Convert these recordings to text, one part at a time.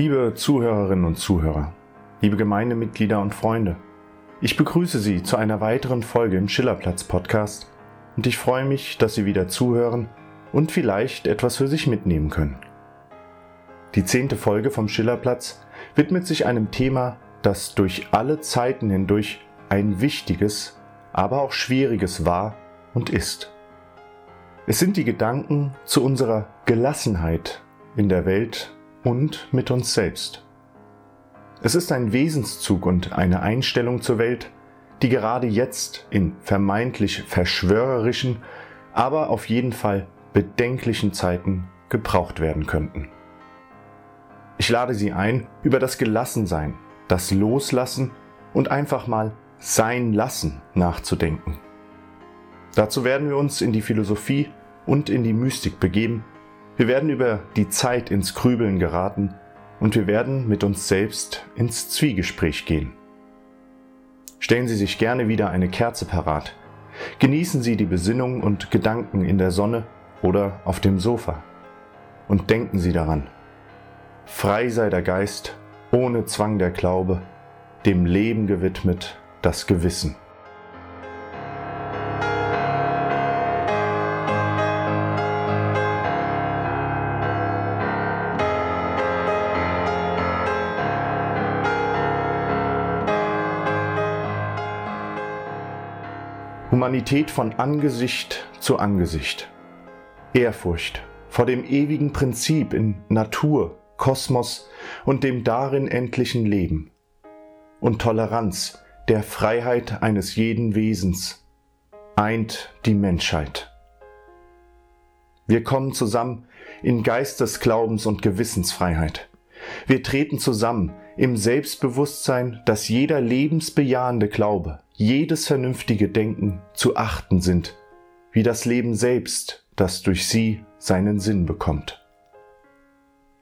Liebe Zuhörerinnen und Zuhörer, liebe Gemeindemitglieder und Freunde, ich begrüße Sie zu einer weiteren Folge im Schillerplatz Podcast und ich freue mich, dass Sie wieder zuhören und vielleicht etwas für sich mitnehmen können. Die zehnte Folge vom Schillerplatz widmet sich einem Thema, das durch alle Zeiten hindurch ein wichtiges, aber auch schwieriges war und ist. Es sind die Gedanken zu unserer Gelassenheit in der Welt und mit uns selbst. Es ist ein Wesenszug und eine Einstellung zur Welt, die gerade jetzt in vermeintlich verschwörerischen, aber auf jeden Fall bedenklichen Zeiten gebraucht werden könnten. Ich lade Sie ein, über das Gelassensein, das Loslassen und einfach mal Sein lassen nachzudenken. Dazu werden wir uns in die Philosophie und in die Mystik begeben wir werden über die Zeit ins Grübeln geraten und wir werden mit uns selbst ins Zwiegespräch gehen. Stellen Sie sich gerne wieder eine Kerze parat. Genießen Sie die Besinnung und Gedanken in der Sonne oder auf dem Sofa. Und denken Sie daran. Frei sei der Geist, ohne Zwang der Glaube, dem Leben gewidmet das Gewissen. Humanität von Angesicht zu Angesicht. Ehrfurcht vor dem ewigen Prinzip in Natur, Kosmos und dem darin endlichen Leben. Und Toleranz der Freiheit eines jeden Wesens eint die Menschheit. Wir kommen zusammen in Geistesglaubens- und Gewissensfreiheit. Wir treten zusammen im Selbstbewusstsein, dass jeder lebensbejahende Glaube, jedes vernünftige Denken zu achten sind, wie das Leben selbst, das durch sie seinen Sinn bekommt.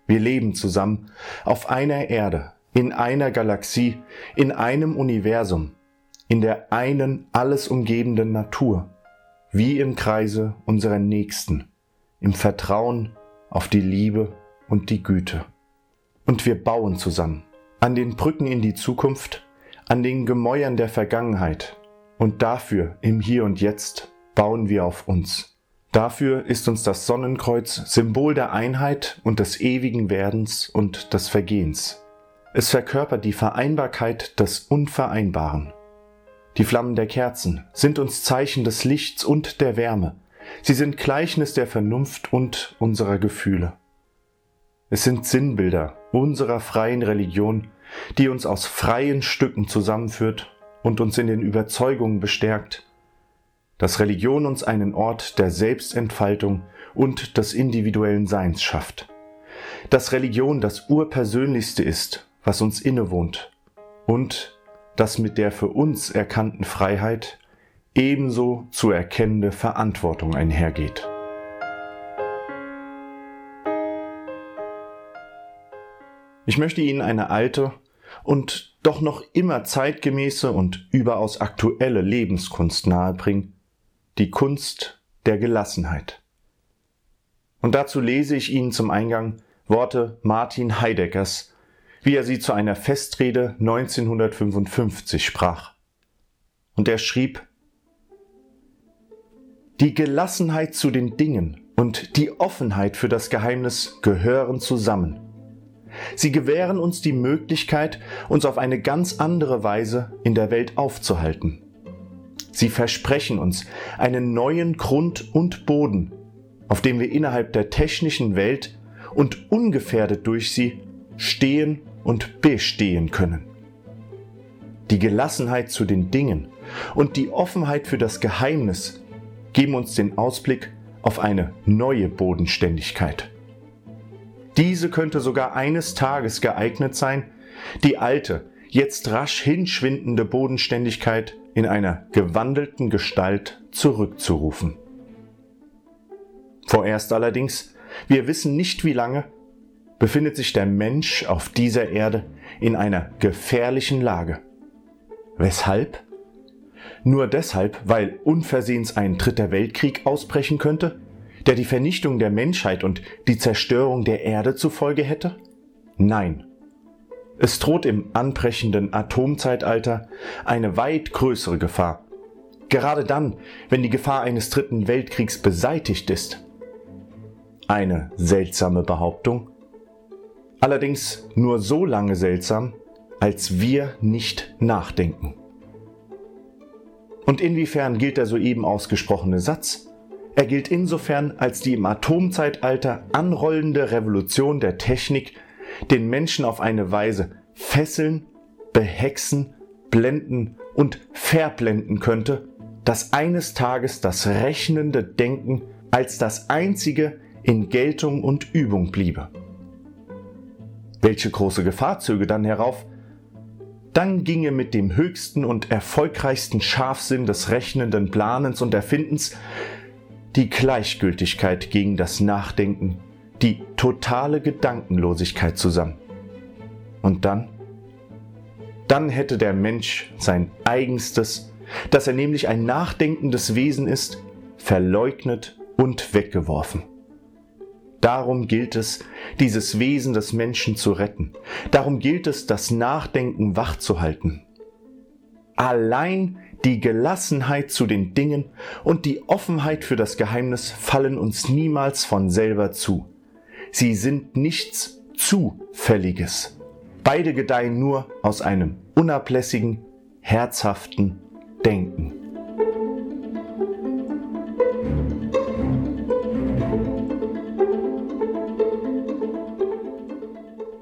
Wir leben zusammen auf einer Erde, in einer Galaxie, in einem Universum, in der einen alles umgebenden Natur, wie im Kreise unserer Nächsten, im Vertrauen auf die Liebe und die Güte. Und wir bauen zusammen an den Brücken in die Zukunft, an den Gemäuern der Vergangenheit. Und dafür, im Hier und Jetzt, bauen wir auf uns. Dafür ist uns das Sonnenkreuz Symbol der Einheit und des ewigen Werdens und des Vergehens. Es verkörpert die Vereinbarkeit des Unvereinbaren. Die Flammen der Kerzen sind uns Zeichen des Lichts und der Wärme. Sie sind Gleichnis der Vernunft und unserer Gefühle. Es sind Sinnbilder unserer freien Religion, die uns aus freien Stücken zusammenführt und uns in den Überzeugungen bestärkt, dass Religion uns einen Ort der Selbstentfaltung und des individuellen Seins schafft, dass Religion das Urpersönlichste ist, was uns innewohnt und dass mit der für uns erkannten Freiheit ebenso zu erkennende Verantwortung einhergeht. Ich möchte Ihnen eine alte und doch noch immer zeitgemäße und überaus aktuelle Lebenskunst nahebringen, die Kunst der Gelassenheit. Und dazu lese ich Ihnen zum Eingang Worte Martin Heideckers, wie er sie zu einer Festrede 1955 sprach. Und er schrieb, Die Gelassenheit zu den Dingen und die Offenheit für das Geheimnis gehören zusammen. Sie gewähren uns die Möglichkeit, uns auf eine ganz andere Weise in der Welt aufzuhalten. Sie versprechen uns einen neuen Grund und Boden, auf dem wir innerhalb der technischen Welt und ungefährdet durch sie stehen und bestehen können. Die Gelassenheit zu den Dingen und die Offenheit für das Geheimnis geben uns den Ausblick auf eine neue Bodenständigkeit. Diese könnte sogar eines Tages geeignet sein, die alte, jetzt rasch hinschwindende Bodenständigkeit in einer gewandelten Gestalt zurückzurufen. Vorerst allerdings, wir wissen nicht wie lange, befindet sich der Mensch auf dieser Erde in einer gefährlichen Lage. Weshalb? Nur deshalb, weil unversehens ein dritter Weltkrieg ausbrechen könnte? Der die Vernichtung der Menschheit und die Zerstörung der Erde zufolge hätte? Nein, Es droht im anbrechenden Atomzeitalter eine weit größere Gefahr. Gerade dann, wenn die Gefahr eines dritten Weltkriegs beseitigt ist. Eine seltsame Behauptung. Allerdings nur so lange seltsam, als wir nicht nachdenken. Und inwiefern gilt der soeben ausgesprochene Satz? Er gilt insofern, als die im Atomzeitalter anrollende Revolution der Technik den Menschen auf eine Weise fesseln, behexen, blenden und verblenden könnte, dass eines Tages das rechnende Denken als das einzige in Geltung und Übung bliebe. Welche große Gefahr zöge dann herauf? Dann ginge mit dem höchsten und erfolgreichsten Scharfsinn des rechnenden Planens und Erfindens die Gleichgültigkeit gegen das Nachdenken die totale Gedankenlosigkeit zusammen. Und dann? Dann hätte der Mensch sein eigenstes, dass er nämlich ein nachdenkendes Wesen ist, verleugnet und weggeworfen. Darum gilt es, dieses Wesen des Menschen zu retten. Darum gilt es, das Nachdenken wachzuhalten. Allein die Gelassenheit zu den Dingen und die Offenheit für das Geheimnis fallen uns niemals von selber zu. Sie sind nichts Zufälliges. Beide gedeihen nur aus einem unablässigen, herzhaften Denken.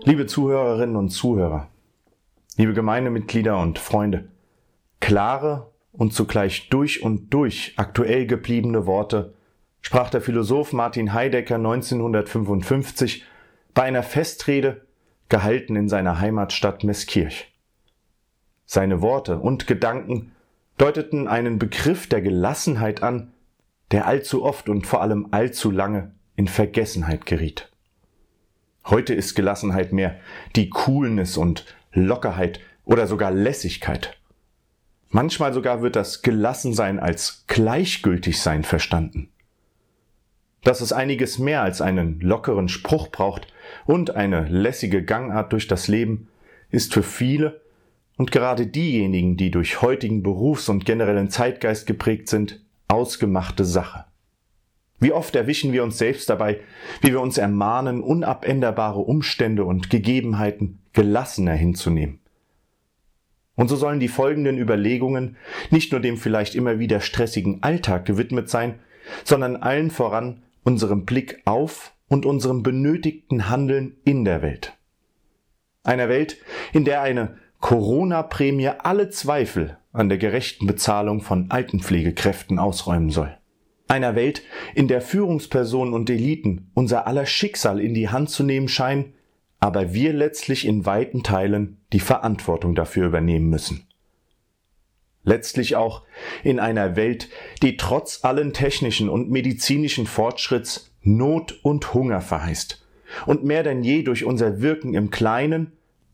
Liebe Zuhörerinnen und Zuhörer, liebe Gemeindemitglieder und Freunde, klare und zugleich durch und durch aktuell gebliebene Worte sprach der Philosoph Martin Heidegger 1955 bei einer Festrede, gehalten in seiner Heimatstadt Meßkirch. Seine Worte und Gedanken deuteten einen Begriff der Gelassenheit an, der allzu oft und vor allem allzu lange in Vergessenheit geriet. Heute ist Gelassenheit mehr die Coolness und Lockerheit oder sogar Lässigkeit. Manchmal sogar wird das Gelassensein als Gleichgültigsein verstanden dass es einiges mehr als einen lockeren Spruch braucht und eine lässige Gangart durch das Leben, ist für viele und gerade diejenigen, die durch heutigen Berufs- und generellen Zeitgeist geprägt sind, ausgemachte Sache. Wie oft erwischen wir uns selbst dabei, wie wir uns ermahnen, unabänderbare Umstände und Gegebenheiten gelassener hinzunehmen. Und so sollen die folgenden Überlegungen nicht nur dem vielleicht immer wieder stressigen Alltag gewidmet sein, sondern allen voran unserem Blick auf und unserem benötigten Handeln in der Welt. Einer Welt, in der eine Corona-Prämie alle Zweifel an der gerechten Bezahlung von Altenpflegekräften ausräumen soll. Einer Welt, in der Führungspersonen und Eliten unser aller Schicksal in die Hand zu nehmen scheinen, aber wir letztlich in weiten Teilen die Verantwortung dafür übernehmen müssen letztlich auch in einer Welt, die trotz allen technischen und medizinischen Fortschritts Not und Hunger verheißt und mehr denn je durch unser Wirken im Kleinen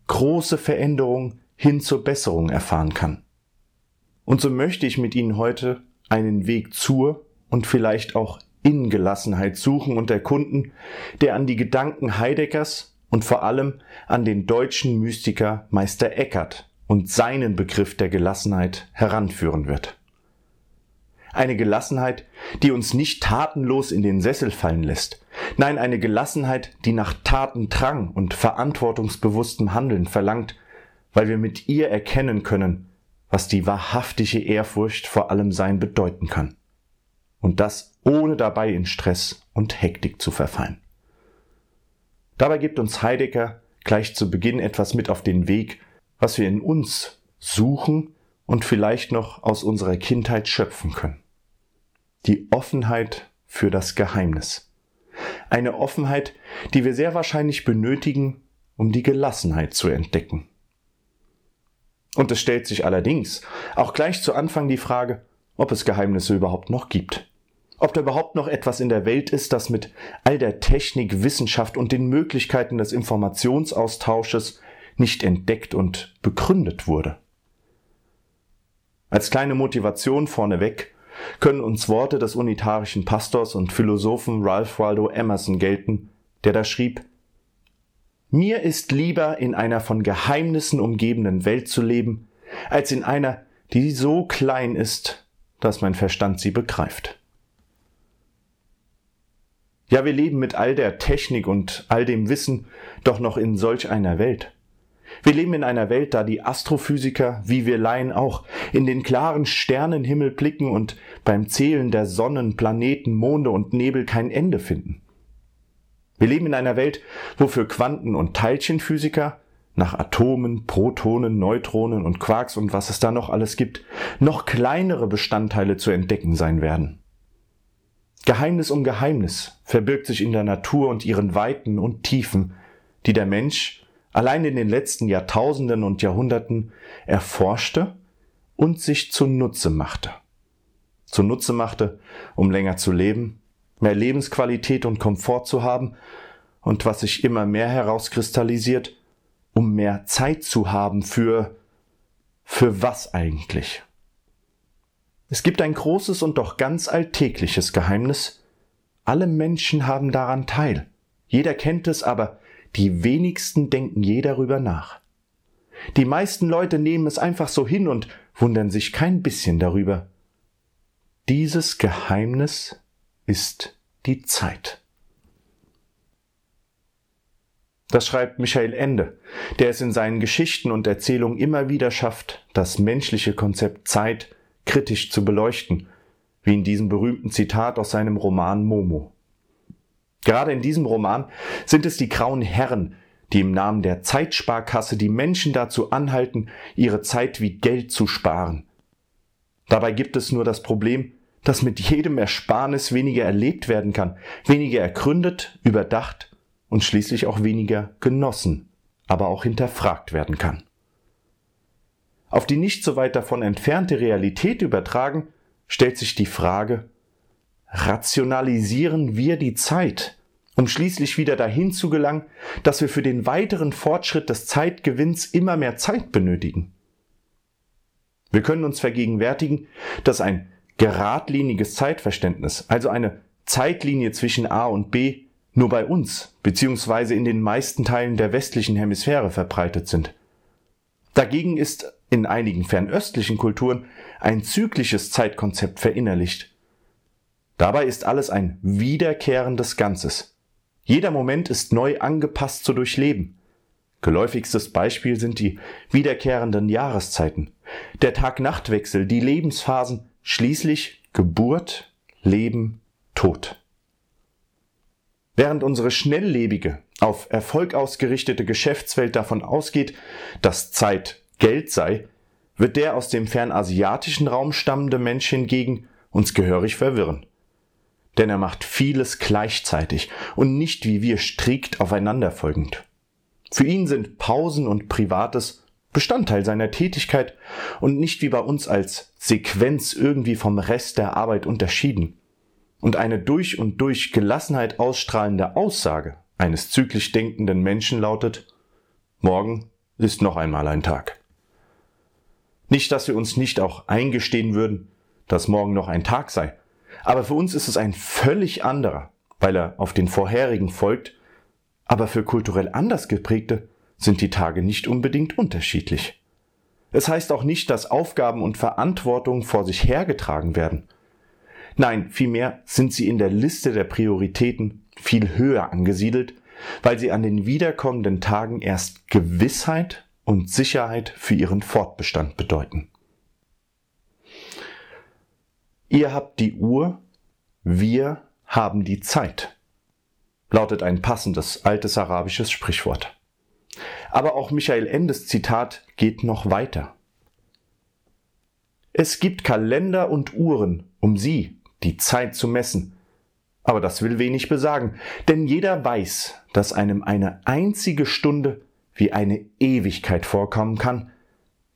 große Veränderungen hin zur Besserung erfahren kann. Und so möchte ich mit Ihnen heute einen Weg zur und vielleicht auch in Gelassenheit suchen und erkunden, der an die Gedanken Heideggers und vor allem an den deutschen Mystiker Meister Eckhart und seinen Begriff der Gelassenheit heranführen wird. Eine Gelassenheit, die uns nicht tatenlos in den Sessel fallen lässt. Nein, eine Gelassenheit, die nach Tatendrang und verantwortungsbewusstem Handeln verlangt, weil wir mit ihr erkennen können, was die wahrhaftige Ehrfurcht vor allem Sein bedeuten kann. Und das ohne dabei in Stress und Hektik zu verfallen. Dabei gibt uns Heidegger gleich zu Beginn etwas mit auf den Weg, was wir in uns suchen und vielleicht noch aus unserer Kindheit schöpfen können. Die Offenheit für das Geheimnis. Eine Offenheit, die wir sehr wahrscheinlich benötigen, um die Gelassenheit zu entdecken. Und es stellt sich allerdings auch gleich zu Anfang die Frage, ob es Geheimnisse überhaupt noch gibt. Ob da überhaupt noch etwas in der Welt ist, das mit all der Technik, Wissenschaft und den Möglichkeiten des Informationsaustausches nicht entdeckt und begründet wurde. Als kleine Motivation vorneweg können uns Worte des unitarischen Pastors und Philosophen Ralph Waldo Emerson gelten, der da schrieb Mir ist lieber in einer von Geheimnissen umgebenen Welt zu leben, als in einer, die so klein ist, dass mein Verstand sie begreift. Ja, wir leben mit all der Technik und all dem Wissen doch noch in solch einer Welt. Wir leben in einer Welt, da die Astrophysiker, wie wir Laien auch, in den klaren Sternenhimmel blicken und beim Zählen der Sonnen, Planeten, Monde und Nebel kein Ende finden. Wir leben in einer Welt, wo für Quanten- und Teilchenphysiker nach Atomen, Protonen, Neutronen und Quarks und was es da noch alles gibt, noch kleinere Bestandteile zu entdecken sein werden. Geheimnis um Geheimnis verbirgt sich in der Natur und ihren Weiten und Tiefen, die der Mensch allein in den letzten Jahrtausenden und Jahrhunderten erforschte und sich zunutze machte. Zunutze machte, um länger zu leben, mehr Lebensqualität und Komfort zu haben und was sich immer mehr herauskristallisiert, um mehr Zeit zu haben für für was eigentlich? Es gibt ein großes und doch ganz alltägliches Geheimnis. Alle Menschen haben daran teil. Jeder kennt es, aber die wenigsten denken je darüber nach. Die meisten Leute nehmen es einfach so hin und wundern sich kein bisschen darüber. Dieses Geheimnis ist die Zeit. Das schreibt Michael Ende, der es in seinen Geschichten und Erzählungen immer wieder schafft, das menschliche Konzept Zeit kritisch zu beleuchten, wie in diesem berühmten Zitat aus seinem Roman Momo. Gerade in diesem Roman sind es die grauen Herren, die im Namen der Zeitsparkasse die Menschen dazu anhalten, ihre Zeit wie Geld zu sparen. Dabei gibt es nur das Problem, dass mit jedem Ersparnis weniger erlebt werden kann, weniger ergründet, überdacht und schließlich auch weniger genossen, aber auch hinterfragt werden kann. Auf die nicht so weit davon entfernte Realität übertragen, stellt sich die Frage, rationalisieren wir die Zeit, um schließlich wieder dahin zu gelangen, dass wir für den weiteren Fortschritt des Zeitgewinns immer mehr Zeit benötigen? Wir können uns vergegenwärtigen, dass ein geradliniges Zeitverständnis, also eine Zeitlinie zwischen A und B, nur bei uns bzw. in den meisten Teilen der westlichen Hemisphäre verbreitet sind. Dagegen ist in einigen fernöstlichen Kulturen ein zyklisches Zeitkonzept verinnerlicht. Dabei ist alles ein wiederkehrendes Ganzes. Jeder Moment ist neu angepasst zu durchleben. Geläufigstes Beispiel sind die wiederkehrenden Jahreszeiten, der Tag-Nacht-Wechsel, die Lebensphasen, Schließlich Geburt, Leben, Tod. Während unsere schnelllebige, auf Erfolg ausgerichtete Geschäftswelt davon ausgeht, dass Zeit Geld sei, wird der aus dem fernasiatischen Raum stammende Mensch hingegen uns gehörig verwirren. Denn er macht vieles gleichzeitig und nicht wie wir strikt aufeinanderfolgend. Für ihn sind Pausen und Privates Bestandteil seiner Tätigkeit und nicht wie bei uns als Sequenz irgendwie vom Rest der Arbeit unterschieden. Und eine durch und durch Gelassenheit ausstrahlende Aussage eines zyklisch denkenden Menschen lautet, morgen ist noch einmal ein Tag. Nicht, dass wir uns nicht auch eingestehen würden, dass morgen noch ein Tag sei, aber für uns ist es ein völlig anderer, weil er auf den vorherigen folgt, aber für kulturell anders geprägte sind die Tage nicht unbedingt unterschiedlich. Es heißt auch nicht, dass Aufgaben und Verantwortung vor sich hergetragen werden. Nein, vielmehr sind sie in der Liste der Prioritäten viel höher angesiedelt, weil sie an den wiederkommenden Tagen erst Gewissheit und Sicherheit für ihren Fortbestand bedeuten. Ihr habt die Uhr, wir haben die Zeit, lautet ein passendes altes arabisches Sprichwort. Aber auch Michael Endes Zitat geht noch weiter. Es gibt Kalender und Uhren, um sie, die Zeit zu messen. Aber das will wenig besagen, denn jeder weiß, dass einem eine einzige Stunde wie eine Ewigkeit vorkommen kann.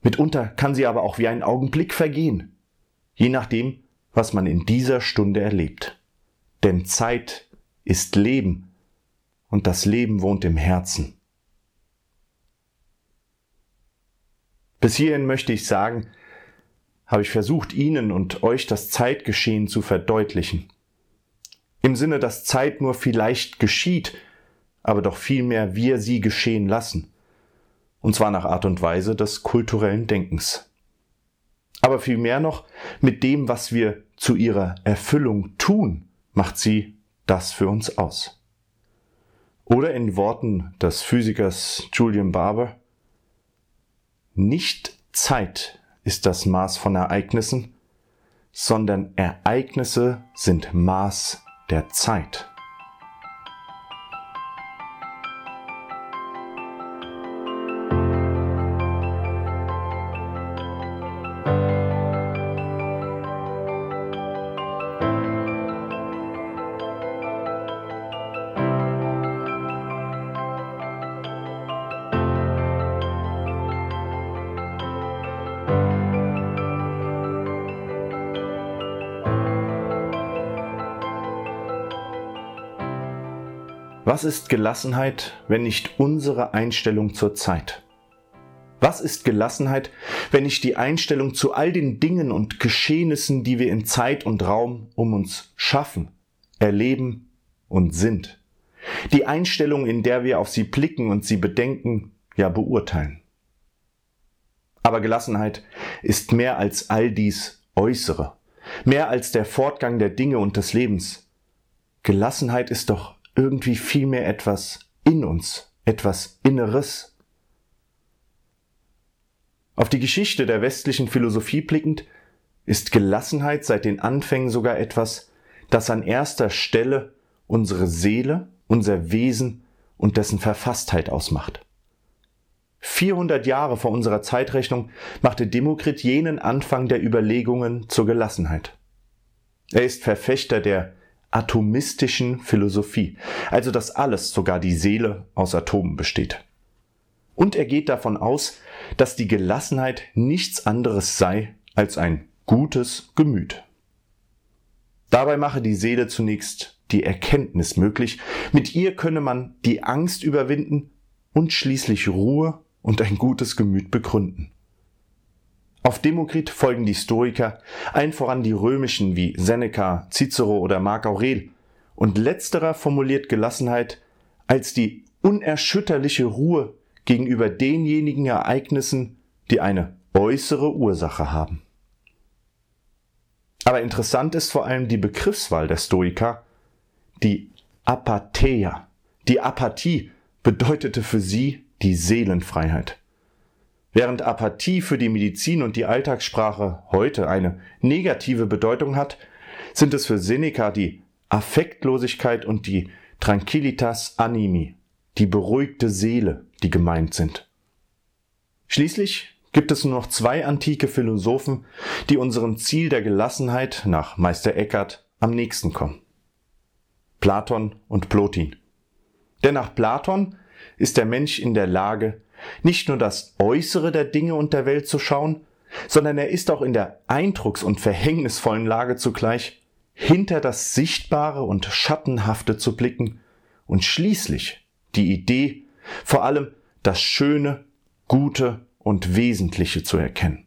Mitunter kann sie aber auch wie ein Augenblick vergehen, je nachdem, was man in dieser Stunde erlebt. Denn Zeit ist Leben und das Leben wohnt im Herzen. Bis hierhin möchte ich sagen, habe ich versucht, Ihnen und euch das Zeitgeschehen zu verdeutlichen. Im Sinne, dass Zeit nur vielleicht geschieht, aber doch vielmehr wir sie geschehen lassen. Und zwar nach Art und Weise des kulturellen Denkens. Aber vielmehr noch mit dem, was wir zu ihrer Erfüllung tun, macht sie das für uns aus. Oder in Worten des Physikers Julian Barber, nicht Zeit ist das Maß von Ereignissen, sondern Ereignisse sind Maß der Zeit. Was ist Gelassenheit, wenn nicht unsere Einstellung zur Zeit? Was ist Gelassenheit, wenn nicht die Einstellung zu all den Dingen und Geschehnissen, die wir in Zeit und Raum um uns schaffen, erleben und sind? Die Einstellung, in der wir auf sie blicken und sie bedenken, ja beurteilen. Aber Gelassenheit ist mehr als all dies Äußere, mehr als der Fortgang der Dinge und des Lebens. Gelassenheit ist doch irgendwie vielmehr etwas in uns, etwas Inneres. Auf die Geschichte der westlichen Philosophie blickend, ist Gelassenheit seit den Anfängen sogar etwas, das an erster Stelle unsere Seele, unser Wesen und dessen Verfasstheit ausmacht. 400 Jahre vor unserer Zeitrechnung machte Demokrit jenen Anfang der Überlegungen zur Gelassenheit. Er ist Verfechter der atomistischen Philosophie, also dass alles, sogar die Seele, aus Atomen besteht. Und er geht davon aus, dass die Gelassenheit nichts anderes sei als ein gutes Gemüt. Dabei mache die Seele zunächst die Erkenntnis möglich, mit ihr könne man die Angst überwinden und schließlich Ruhe und ein gutes Gemüt begründen. Auf Demokrit folgen die Stoiker, ein voran die römischen wie Seneca, Cicero oder Marc Aurel, und letzterer formuliert Gelassenheit als die unerschütterliche Ruhe gegenüber denjenigen Ereignissen, die eine äußere Ursache haben. Aber interessant ist vor allem die Begriffswahl der Stoiker, die Apatheia. Die Apathie bedeutete für sie die Seelenfreiheit. Während Apathie für die Medizin und die Alltagssprache heute eine negative Bedeutung hat, sind es für Seneca die Affektlosigkeit und die Tranquillitas animi, die beruhigte Seele, die gemeint sind. Schließlich gibt es nur noch zwei antike Philosophen, die unserem Ziel der Gelassenheit nach Meister Eckhart am nächsten kommen. Platon und Plotin. Denn nach Platon ist der Mensch in der Lage, nicht nur das Äußere der Dinge und der Welt zu schauen, sondern er ist auch in der eindrucks- und verhängnisvollen Lage zugleich, hinter das Sichtbare und Schattenhafte zu blicken und schließlich die Idee, vor allem das Schöne, Gute und Wesentliche zu erkennen.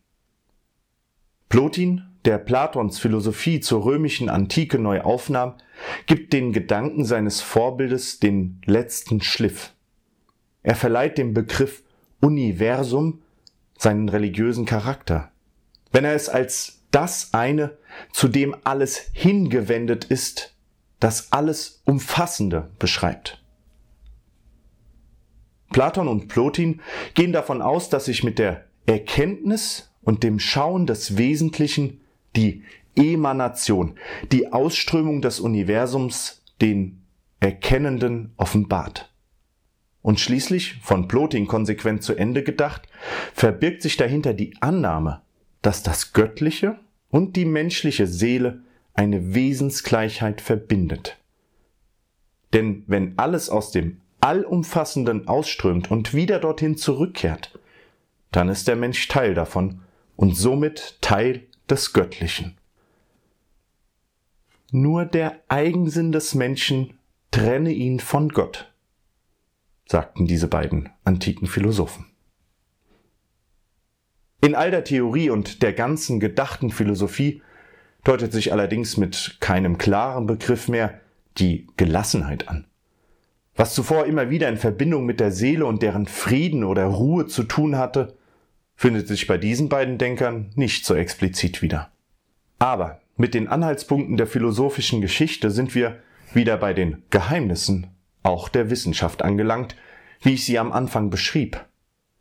Plotin, der Platons Philosophie zur römischen Antike neu aufnahm, gibt den Gedanken seines Vorbildes den letzten Schliff. Er verleiht dem Begriff Universum seinen religiösen Charakter. Wenn er es als das eine, zu dem alles hingewendet ist, das alles Umfassende beschreibt. Platon und Plotin gehen davon aus, dass sich mit der Erkenntnis und dem Schauen des Wesentlichen die Emanation, die Ausströmung des Universums den Erkennenden offenbart. Und schließlich, von Ploting konsequent zu Ende gedacht, verbirgt sich dahinter die Annahme, dass das Göttliche und die menschliche Seele eine Wesensgleichheit verbindet. Denn wenn alles aus dem Allumfassenden ausströmt und wieder dorthin zurückkehrt, dann ist der Mensch Teil davon und somit Teil des Göttlichen. Nur der Eigensinn des Menschen trenne ihn von Gott sagten diese beiden antiken Philosophen. In all der Theorie und der ganzen gedachten Philosophie deutet sich allerdings mit keinem klaren Begriff mehr die Gelassenheit an. was zuvor immer wieder in Verbindung mit der Seele und deren Frieden oder Ruhe zu tun hatte, findet sich bei diesen beiden Denkern nicht so explizit wieder. Aber mit den Anhaltspunkten der philosophischen Geschichte sind wir wieder bei den Geheimnissen auch der Wissenschaft angelangt, wie ich sie am Anfang beschrieb.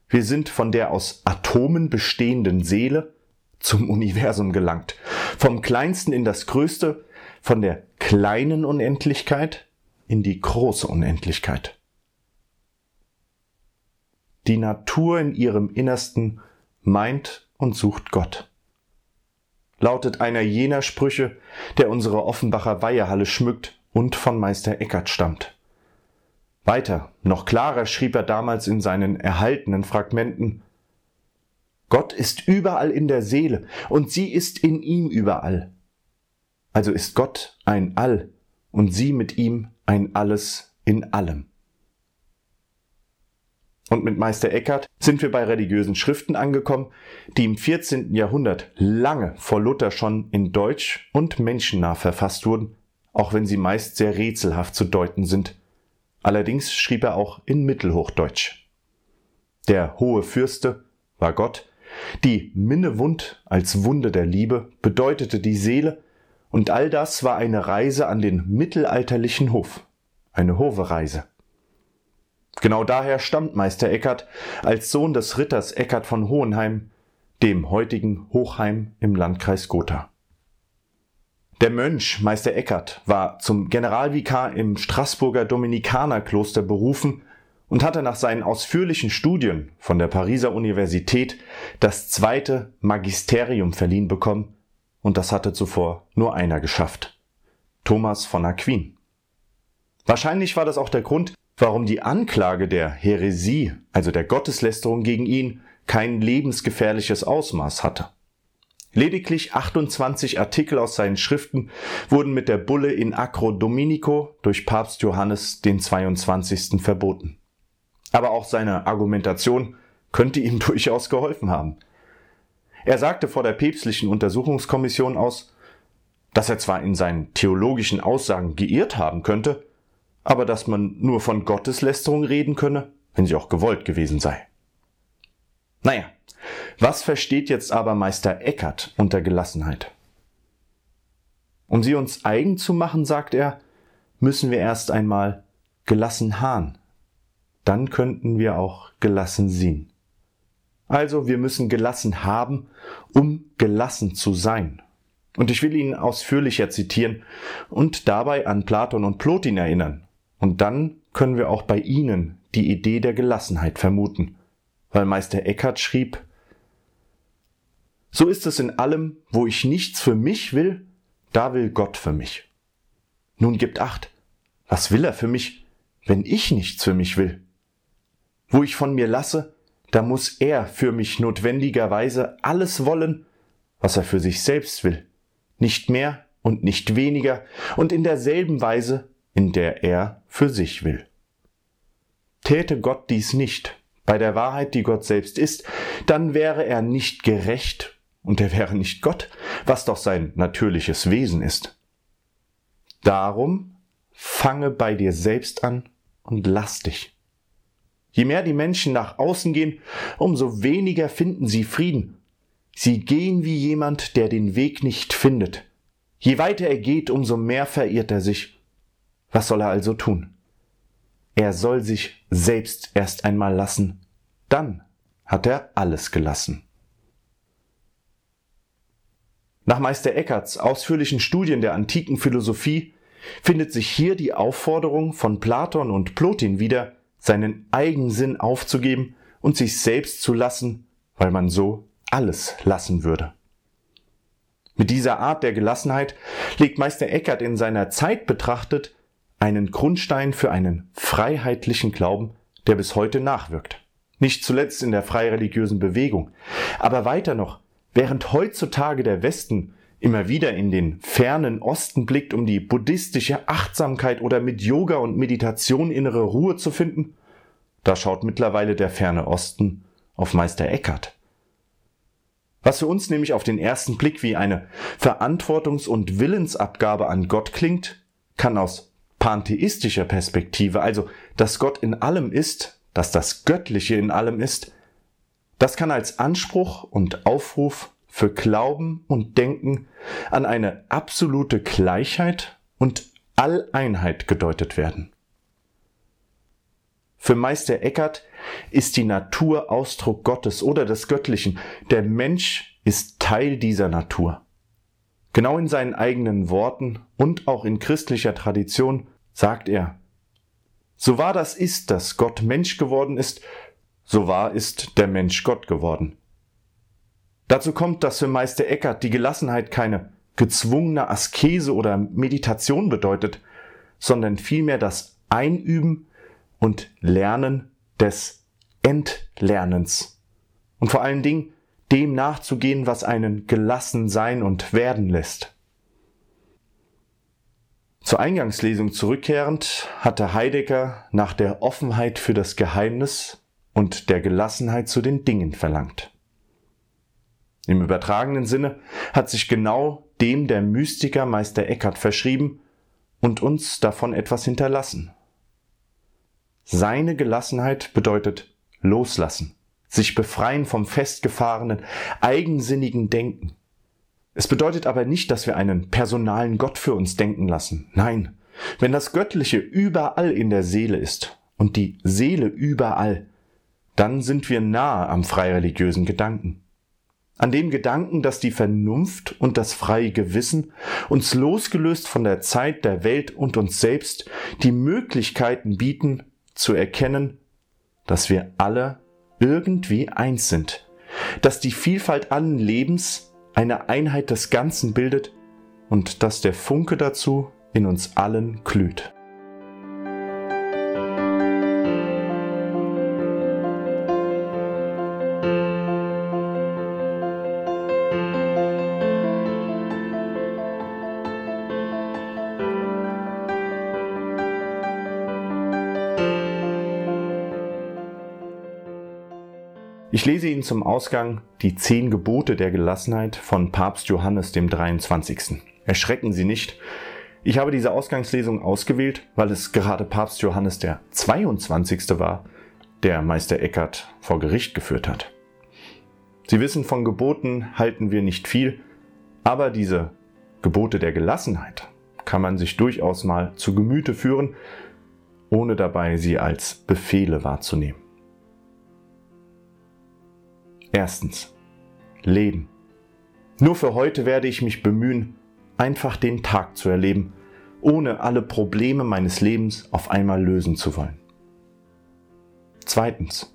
Wir sind von der aus Atomen bestehenden Seele zum Universum gelangt, vom kleinsten in das größte, von der kleinen Unendlichkeit in die große Unendlichkeit. Die Natur in ihrem Innersten meint und sucht Gott. Lautet einer jener Sprüche, der unsere Offenbacher Weihehalle schmückt und von Meister Eckert stammt. Weiter, noch klarer schrieb er damals in seinen erhaltenen Fragmenten Gott ist überall in der Seele und sie ist in ihm überall. Also ist Gott ein All und sie mit ihm ein Alles in allem. Und mit Meister Eckhart sind wir bei religiösen Schriften angekommen, die im 14. Jahrhundert lange vor Luther schon in Deutsch und menschennah verfasst wurden, auch wenn sie meist sehr rätselhaft zu deuten sind. Allerdings schrieb er auch in Mittelhochdeutsch. Der hohe Fürste war Gott, die Minnewund als Wunde der Liebe bedeutete die Seele, und all das war eine Reise an den mittelalterlichen Hof, eine Hovereise. Genau daher stammt Meister Eckert als Sohn des Ritters Eckert von Hohenheim, dem heutigen Hochheim im Landkreis Gotha. Der Mönch Meister Eckert war zum Generalvikar im Straßburger Dominikanerkloster berufen und hatte nach seinen ausführlichen Studien von der Pariser Universität das zweite Magisterium verliehen bekommen, und das hatte zuvor nur einer geschafft. Thomas von Aquin. Wahrscheinlich war das auch der Grund, warum die Anklage der Häresie, also der Gotteslästerung gegen ihn, kein lebensgefährliches Ausmaß hatte. Lediglich 28 Artikel aus seinen Schriften wurden mit der Bulle in Acro Dominico durch Papst Johannes den 22. verboten. Aber auch seine Argumentation könnte ihm durchaus geholfen haben. Er sagte vor der päpstlichen Untersuchungskommission aus, dass er zwar in seinen theologischen Aussagen geirrt haben könnte, aber dass man nur von Gotteslästerung reden könne, wenn sie auch gewollt gewesen sei. Naja, was versteht jetzt aber Meister Eckert unter Gelassenheit? Um sie uns eigen zu machen, sagt er, müssen wir erst einmal gelassen hahn. Dann könnten wir auch gelassen sehen. Also wir müssen gelassen haben, um gelassen zu sein. Und ich will Ihnen ausführlicher zitieren und dabei an Platon und Plotin erinnern. Und dann können wir auch bei Ihnen die Idee der Gelassenheit vermuten, weil Meister Eckhart schrieb, so ist es in allem, wo ich nichts für mich will, da will Gott für mich. Nun gibt acht, was will er für mich, wenn ich nichts für mich will? Wo ich von mir lasse, da muss er für mich notwendigerweise alles wollen, was er für sich selbst will, nicht mehr und nicht weniger und in derselben Weise, in der er für sich will. Täte Gott dies nicht, bei der Wahrheit, die Gott selbst ist, dann wäre er nicht gerecht und er wäre nicht Gott, was doch sein natürliches Wesen ist. Darum fange bei dir selbst an und lass dich. Je mehr die Menschen nach außen gehen, umso weniger finden sie Frieden. Sie gehen wie jemand, der den Weg nicht findet. Je weiter er geht, umso mehr verirrt er sich. Was soll er also tun? Er soll sich selbst erst einmal lassen, dann hat er alles gelassen. Nach Meister Eckarts ausführlichen Studien der antiken Philosophie findet sich hier die Aufforderung von Platon und Plotin wieder, seinen Eigensinn aufzugeben und sich selbst zu lassen, weil man so alles lassen würde. Mit dieser Art der Gelassenheit legt Meister Eckert in seiner Zeit betrachtet einen Grundstein für einen freiheitlichen Glauben, der bis heute nachwirkt. Nicht zuletzt in der freireligiösen Bewegung. Aber weiter noch, während heutzutage der Westen immer wieder in den fernen Osten blickt, um die buddhistische Achtsamkeit oder mit Yoga und Meditation innere Ruhe zu finden, da schaut mittlerweile der ferne Osten auf Meister Eckert. Was für uns nämlich auf den ersten Blick wie eine Verantwortungs- und Willensabgabe an Gott klingt, kann aus pantheistischer Perspektive, also dass Gott in allem ist, dass das Göttliche in allem ist, das kann als Anspruch und Aufruf für Glauben und Denken an eine absolute Gleichheit und Alleinheit gedeutet werden. Für Meister Eckert ist die Natur Ausdruck Gottes oder des Göttlichen. Der Mensch ist Teil dieser Natur. Genau in seinen eigenen Worten und auch in christlicher Tradition sagt er, so wahr das ist, dass Gott Mensch geworden ist, so wahr ist der Mensch Gott geworden. Dazu kommt, dass für Meister Eckert die Gelassenheit keine gezwungene Askese oder Meditation bedeutet, sondern vielmehr das Einüben und Lernen des Entlernens. Und vor allen Dingen dem nachzugehen, was einen gelassen sein und werden lässt. Zur Eingangslesung zurückkehrend hatte Heidegger nach der Offenheit für das Geheimnis und der Gelassenheit zu den Dingen verlangt. Im übertragenen Sinne hat sich genau dem der Mystiker Meister Eckhart verschrieben und uns davon etwas hinterlassen. Seine Gelassenheit bedeutet loslassen, sich befreien vom festgefahrenen, eigensinnigen Denken. Es bedeutet aber nicht, dass wir einen personalen Gott für uns denken lassen. Nein, wenn das Göttliche überall in der Seele ist und die Seele überall, dann sind wir nahe am freireligiösen Gedanken. An dem Gedanken, dass die Vernunft und das freie Gewissen uns losgelöst von der Zeit, der Welt und uns selbst die Möglichkeiten bieten, zu erkennen, dass wir alle irgendwie eins sind, dass die Vielfalt allen Lebens eine Einheit des Ganzen bildet und dass der Funke dazu in uns allen glüht. Ich lese Ihnen zum Ausgang die zehn Gebote der Gelassenheit von Papst Johannes dem 23. Erschrecken Sie nicht. Ich habe diese Ausgangslesung ausgewählt, weil es gerade Papst Johannes der 22. war, der Meister Eckert vor Gericht geführt hat. Sie wissen, von Geboten halten wir nicht viel, aber diese Gebote der Gelassenheit kann man sich durchaus mal zu Gemüte führen, ohne dabei sie als Befehle wahrzunehmen. Erstens. Leben. Nur für heute werde ich mich bemühen, einfach den Tag zu erleben, ohne alle Probleme meines Lebens auf einmal lösen zu wollen. Zweitens.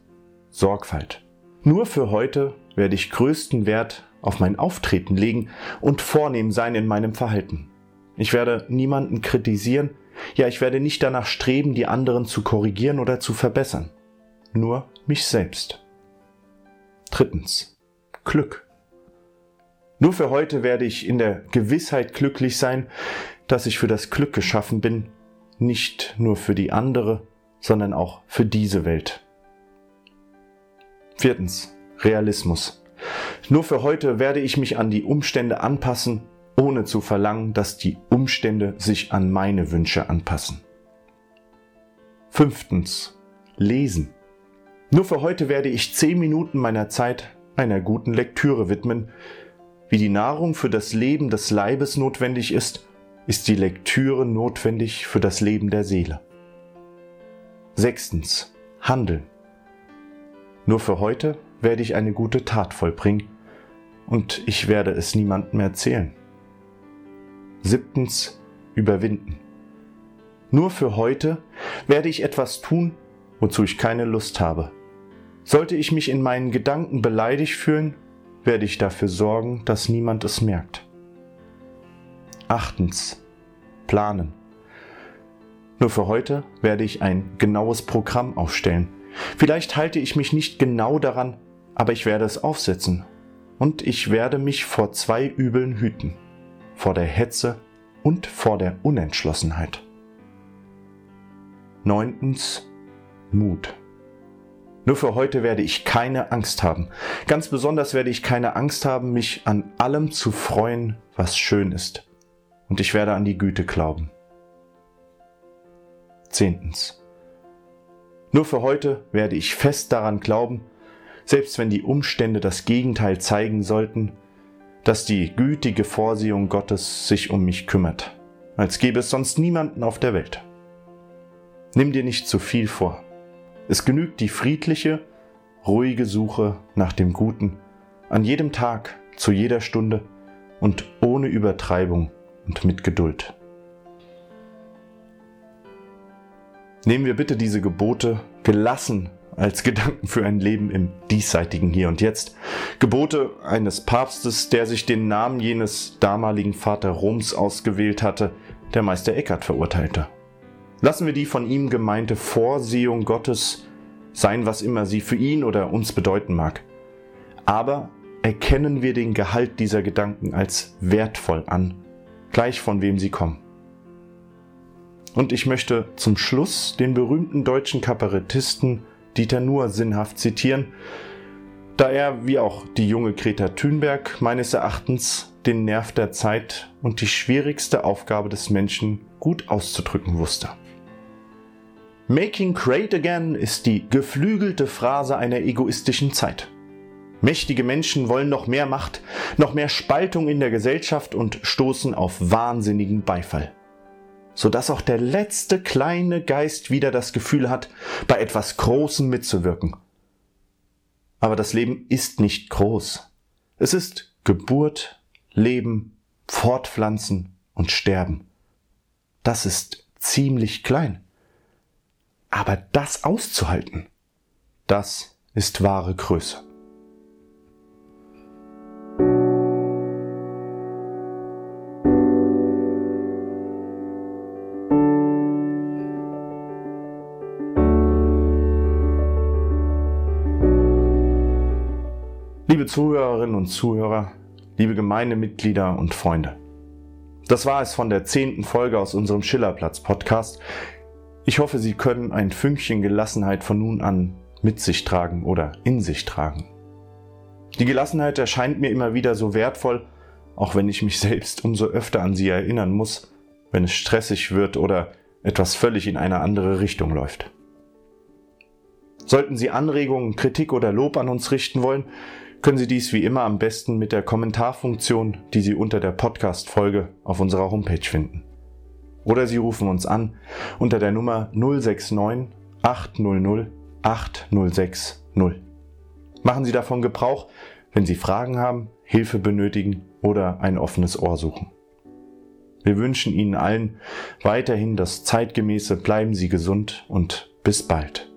Sorgfalt. Nur für heute werde ich größten Wert auf mein Auftreten legen und vornehm sein in meinem Verhalten. Ich werde niemanden kritisieren, ja ich werde nicht danach streben, die anderen zu korrigieren oder zu verbessern. Nur mich selbst. Drittens. Glück. Nur für heute werde ich in der Gewissheit glücklich sein, dass ich für das Glück geschaffen bin, nicht nur für die andere, sondern auch für diese Welt. Viertens. Realismus. Nur für heute werde ich mich an die Umstände anpassen, ohne zu verlangen, dass die Umstände sich an meine Wünsche anpassen. Fünftens. Lesen. Nur für heute werde ich zehn Minuten meiner Zeit einer guten Lektüre widmen. Wie die Nahrung für das Leben des Leibes notwendig ist, ist die Lektüre notwendig für das Leben der Seele. Sechstens. Handeln. Nur für heute werde ich eine gute Tat vollbringen und ich werde es niemandem erzählen. Siebtens. Überwinden. Nur für heute werde ich etwas tun, wozu ich keine Lust habe. Sollte ich mich in meinen Gedanken beleidigt fühlen, werde ich dafür sorgen, dass niemand es merkt. Achtens. Planen. Nur für heute werde ich ein genaues Programm aufstellen. Vielleicht halte ich mich nicht genau daran, aber ich werde es aufsetzen. Und ich werde mich vor zwei Übeln hüten. Vor der Hetze und vor der Unentschlossenheit. Neuntens. Mut. Nur für heute werde ich keine Angst haben. Ganz besonders werde ich keine Angst haben, mich an allem zu freuen, was schön ist. Und ich werde an die Güte glauben. Zehntens. Nur für heute werde ich fest daran glauben, selbst wenn die Umstände das Gegenteil zeigen sollten, dass die gütige Vorsehung Gottes sich um mich kümmert, als gäbe es sonst niemanden auf der Welt. Nimm dir nicht zu viel vor. Es genügt die friedliche, ruhige Suche nach dem Guten an jedem Tag, zu jeder Stunde und ohne Übertreibung und mit Geduld. Nehmen wir bitte diese Gebote gelassen als Gedanken für ein Leben im diesseitigen Hier und Jetzt. Gebote eines Papstes, der sich den Namen jenes damaligen Vater Roms ausgewählt hatte, der Meister Eckhart verurteilte. Lassen wir die von ihm gemeinte Vorsehung Gottes sein, was immer sie für ihn oder uns bedeuten mag. Aber erkennen wir den Gehalt dieser Gedanken als wertvoll an, gleich von wem sie kommen. Und ich möchte zum Schluss den berühmten deutschen Kabarettisten Dieter Nuhr sinnhaft zitieren, da er, wie auch die junge Greta Thunberg, meines Erachtens den Nerv der Zeit und die schwierigste Aufgabe des Menschen gut auszudrücken wusste. Making great again ist die geflügelte Phrase einer egoistischen Zeit. Mächtige Menschen wollen noch mehr Macht, noch mehr Spaltung in der Gesellschaft und stoßen auf wahnsinnigen Beifall sodass auch der letzte kleine Geist wieder das Gefühl hat, bei etwas Großem mitzuwirken. Aber das Leben ist nicht groß. Es ist Geburt, Leben, Fortpflanzen und Sterben. Das ist ziemlich klein. Aber das auszuhalten, das ist wahre Größe. Liebe Zuhörerinnen und Zuhörer, liebe Gemeindemitglieder und Freunde. Das war es von der zehnten Folge aus unserem Schillerplatz-Podcast. Ich hoffe, Sie können ein Fünkchen Gelassenheit von nun an mit sich tragen oder in sich tragen. Die Gelassenheit erscheint mir immer wieder so wertvoll, auch wenn ich mich selbst umso öfter an sie erinnern muss, wenn es stressig wird oder etwas völlig in eine andere Richtung läuft. Sollten Sie Anregungen, Kritik oder Lob an uns richten wollen, können Sie dies wie immer am besten mit der Kommentarfunktion, die Sie unter der Podcast-Folge auf unserer Homepage finden. Oder Sie rufen uns an unter der Nummer 069 800 8060. Machen Sie davon Gebrauch, wenn Sie Fragen haben, Hilfe benötigen oder ein offenes Ohr suchen. Wir wünschen Ihnen allen weiterhin das zeitgemäße Bleiben Sie gesund und bis bald.